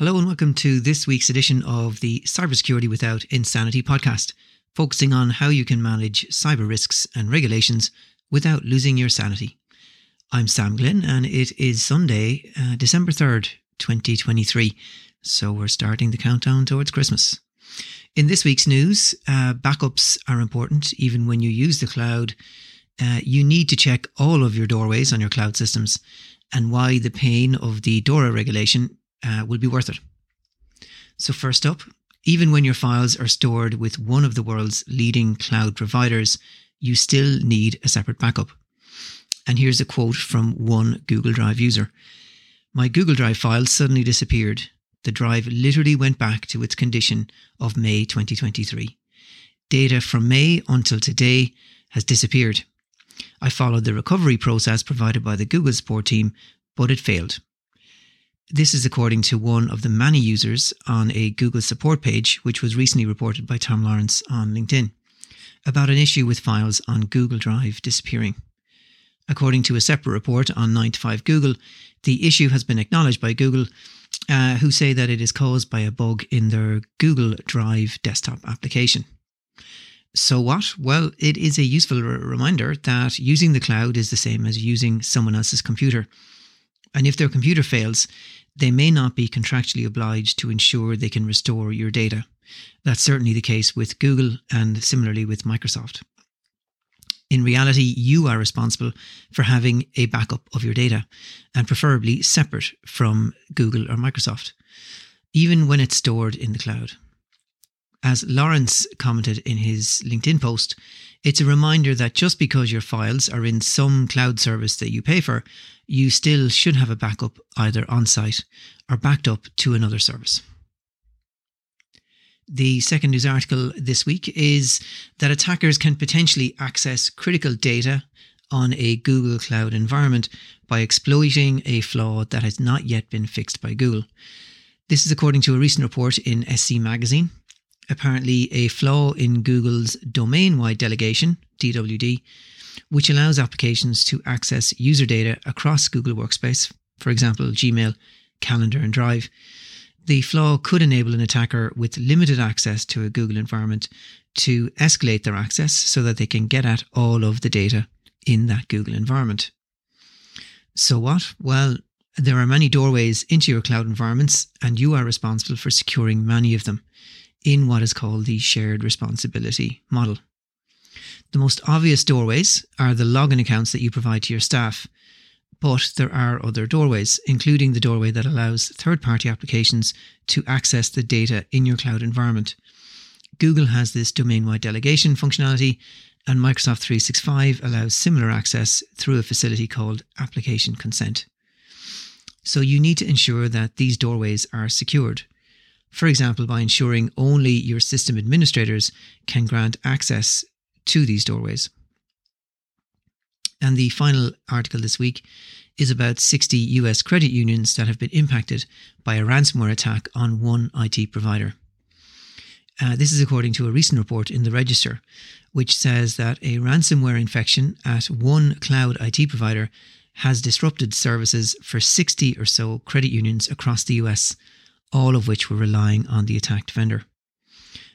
Hello and welcome to this week's edition of the Cybersecurity Without Insanity podcast, focusing on how you can manage cyber risks and regulations without losing your sanity. I'm Sam Glynn and it is Sunday, uh, December 3rd, 2023. So we're starting the countdown towards Christmas. In this week's news, uh, backups are important even when you use the cloud. Uh, you need to check all of your doorways on your cloud systems and why the pain of the DORA regulation uh, will be worth it. So, first up, even when your files are stored with one of the world's leading cloud providers, you still need a separate backup. And here's a quote from one Google Drive user My Google Drive files suddenly disappeared. The drive literally went back to its condition of May 2023. Data from May until today has disappeared. I followed the recovery process provided by the Google support team, but it failed. This is according to one of the many users on a Google support page, which was recently reported by Tom Lawrence on LinkedIn, about an issue with files on Google Drive disappearing. According to a separate report on 9 to 5 Google, the issue has been acknowledged by Google, uh, who say that it is caused by a bug in their Google Drive desktop application. So what? Well, it is a useful reminder that using the cloud is the same as using someone else's computer. And if their computer fails, they may not be contractually obliged to ensure they can restore your data. That's certainly the case with Google and similarly with Microsoft. In reality, you are responsible for having a backup of your data and preferably separate from Google or Microsoft, even when it's stored in the cloud. As Lawrence commented in his LinkedIn post, it's a reminder that just because your files are in some cloud service that you pay for, you still should have a backup either on site or backed up to another service. The second news article this week is that attackers can potentially access critical data on a Google Cloud environment by exploiting a flaw that has not yet been fixed by Google. This is according to a recent report in SC Magazine apparently a flaw in Google's domain wide delegation, DWD, which allows applications to access user data across Google Workspace, for example, Gmail, Calendar, and Drive. The flaw could enable an attacker with limited access to a Google environment to escalate their access so that they can get at all of the data in that Google environment. So, what? Well, there are many doorways into your cloud environments, and you are responsible for securing many of them in what is called the shared responsibility model. The most obvious doorways are the login accounts that you provide to your staff, but there are other doorways, including the doorway that allows third party applications to access the data in your cloud environment. Google has this domain wide delegation functionality, and Microsoft 365 allows similar access through a facility called application consent. So you need to ensure that these doorways are secured for example, by ensuring only your system administrators can grant access to these doorways. And the final article this week is about 60 US credit unions that have been impacted by a ransomware attack on one IT provider. Uh, this is according to a recent report in the Register, which says that a ransomware infection at one cloud IT provider has disrupted services for 60 or so credit unions across the US all of which were relying on the attacked vendor.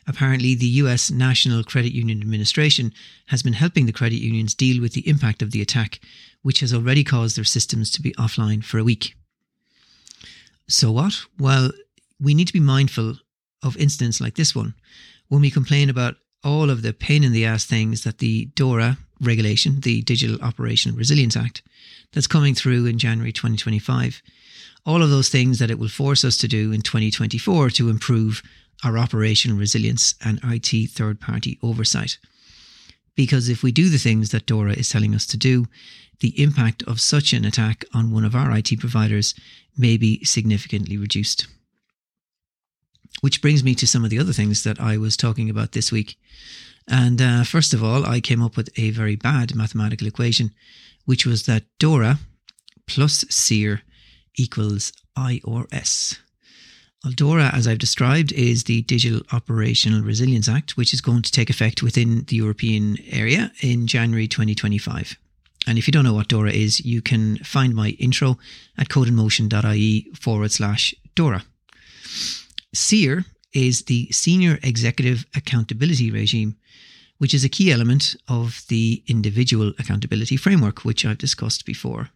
Apparently, the US National Credit Union Administration has been helping the credit unions deal with the impact of the attack, which has already caused their systems to be offline for a week. So, what? Well, we need to be mindful of incidents like this one when we complain about all of the pain in the ass things that the DORA regulation, the Digital Operational Resilience Act, that's coming through in January 2025 all of those things that it will force us to do in 2024 to improve our operational resilience and IT third party oversight. Because if we do the things that Dora is telling us to do, the impact of such an attack on one of our IT providers may be significantly reduced. Which brings me to some of the other things that I was talking about this week. And uh, first of all, I came up with a very bad mathematical equation, which was that Dora plus SEAR equals IRS. Aldora, as I've described, is the Digital Operational Resilience Act, which is going to take effect within the European area in January 2025. And if you don't know what DORA is, you can find my intro at codeinmotion.ie forward slash DORA. SEAR is the Senior Executive Accountability Regime, which is a key element of the Individual Accountability Framework, which I've discussed before.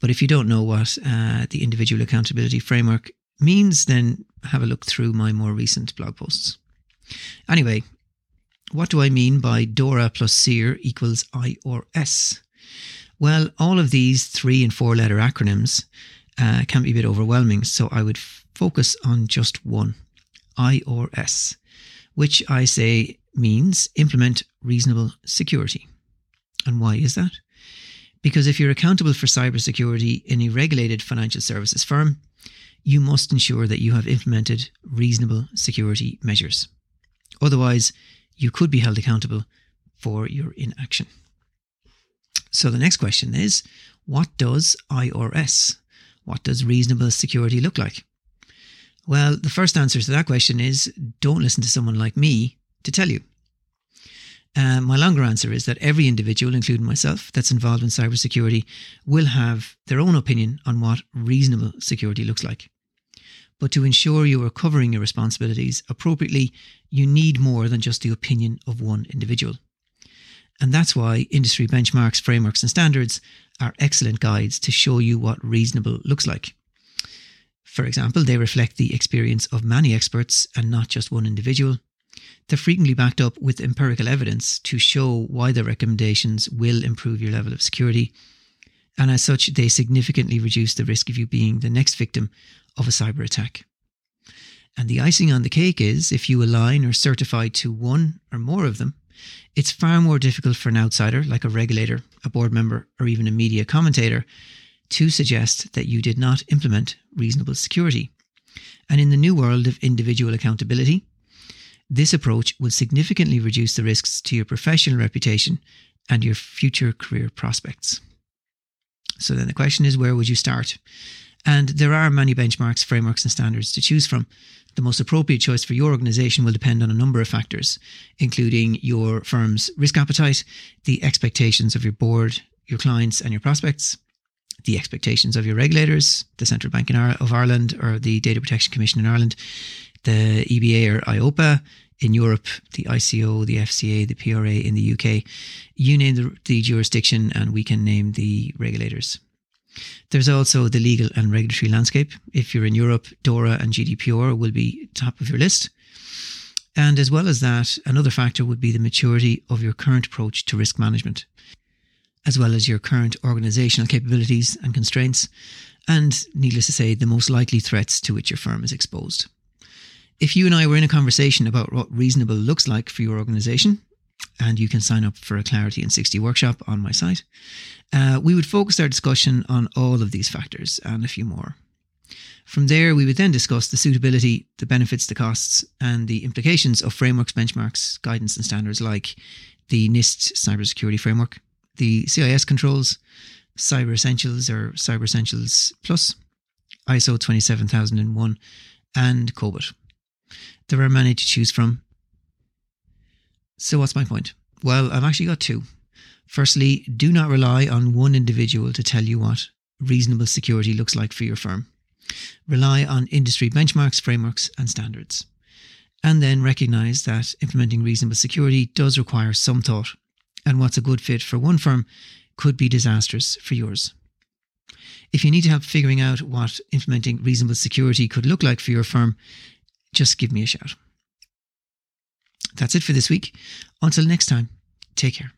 But if you don't know what uh, the Individual Accountability Framework means, then have a look through my more recent blog posts. Anyway, what do I mean by DORA plus SEAR equals IRS? Well, all of these three and four letter acronyms uh, can be a bit overwhelming, so I would f- focus on just one IRS, which I say means implement reasonable security. And why is that? Because if you're accountable for cybersecurity in a regulated financial services firm, you must ensure that you have implemented reasonable security measures. Otherwise, you could be held accountable for your inaction. So the next question is what does IRS, what does reasonable security look like? Well, the first answer to that question is don't listen to someone like me to tell you. Uh, my longer answer is that every individual, including myself, that's involved in cybersecurity will have their own opinion on what reasonable security looks like. But to ensure you are covering your responsibilities appropriately, you need more than just the opinion of one individual. And that's why industry benchmarks, frameworks, and standards are excellent guides to show you what reasonable looks like. For example, they reflect the experience of many experts and not just one individual. They're frequently backed up with empirical evidence to show why their recommendations will improve your level of security. And as such, they significantly reduce the risk of you being the next victim of a cyber attack. And the icing on the cake is if you align or certify to one or more of them, it's far more difficult for an outsider, like a regulator, a board member, or even a media commentator, to suggest that you did not implement reasonable security. And in the new world of individual accountability, this approach would significantly reduce the risks to your professional reputation and your future career prospects. So then the question is where would you start? And there are many benchmarks, frameworks, and standards to choose from. The most appropriate choice for your organization will depend on a number of factors, including your firm's risk appetite, the expectations of your board, your clients, and your prospects, the expectations of your regulators, the Central Bank of Ireland or the Data Protection Commission in Ireland, the EBA or EIOPA in Europe, the ICO, the FCA, the PRA in the UK. You name the, the jurisdiction, and we can name the regulators. There's also the legal and regulatory landscape. If you're in Europe, DORA and GDPR will be top of your list. And as well as that, another factor would be the maturity of your current approach to risk management, as well as your current organizational capabilities and constraints, and needless to say, the most likely threats to which your firm is exposed. If you and I were in a conversation about what reasonable looks like for your organization, and you can sign up for a Clarity in 60 workshop on my site. Uh, we would focus our discussion on all of these factors and a few more. From there, we would then discuss the suitability, the benefits, the costs, and the implications of frameworks, benchmarks, guidance, and standards like the NIST Cybersecurity Framework, the CIS controls, Cyber Essentials or Cyber Essentials Plus, ISO 27001, and COBIT. There are many to choose from, so, what's my point? Well, I've actually got two. Firstly, do not rely on one individual to tell you what reasonable security looks like for your firm. Rely on industry benchmarks, frameworks, and standards. And then recognize that implementing reasonable security does require some thought, and what's a good fit for one firm could be disastrous for yours. If you need help figuring out what implementing reasonable security could look like for your firm, just give me a shout. That's it for this week. Until next time, take care.